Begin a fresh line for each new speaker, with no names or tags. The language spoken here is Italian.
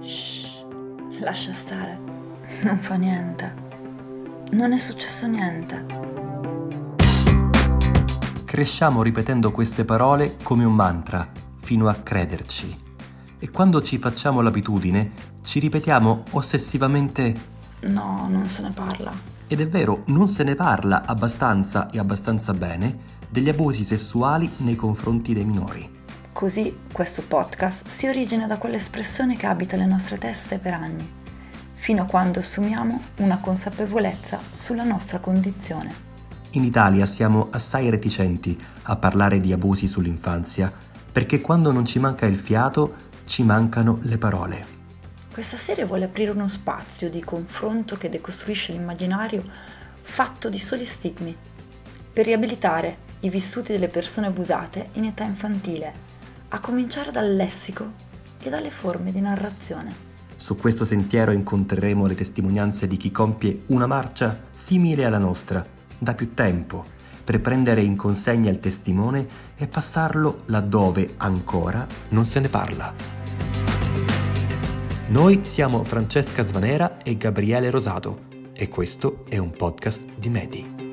Shh, lascia stare. Non fa niente. Non è successo niente.
Cresciamo ripetendo queste parole come un mantra, fino a crederci. E quando ci facciamo l'abitudine, ci ripetiamo ossessivamente
No, non se ne parla.
Ed è vero, non se ne parla abbastanza e abbastanza bene degli abusi sessuali nei confronti dei minori.
Così questo podcast si origina da quell'espressione che abita le nostre teste per anni, fino a quando assumiamo una consapevolezza sulla nostra condizione.
In Italia siamo assai reticenti a parlare di abusi sull'infanzia, perché quando non ci manca il fiato, ci mancano le parole.
Questa serie vuole aprire uno spazio di confronto che decostruisce l'immaginario fatto di soli stigmi, per riabilitare i vissuti delle persone abusate in età infantile a cominciare dal lessico e dalle forme di narrazione.
Su questo sentiero incontreremo le testimonianze di chi compie una marcia simile alla nostra, da più tempo, per prendere in consegna il testimone e passarlo laddove ancora non se ne parla. Noi siamo Francesca Svanera e Gabriele Rosato e questo è un podcast di Medi.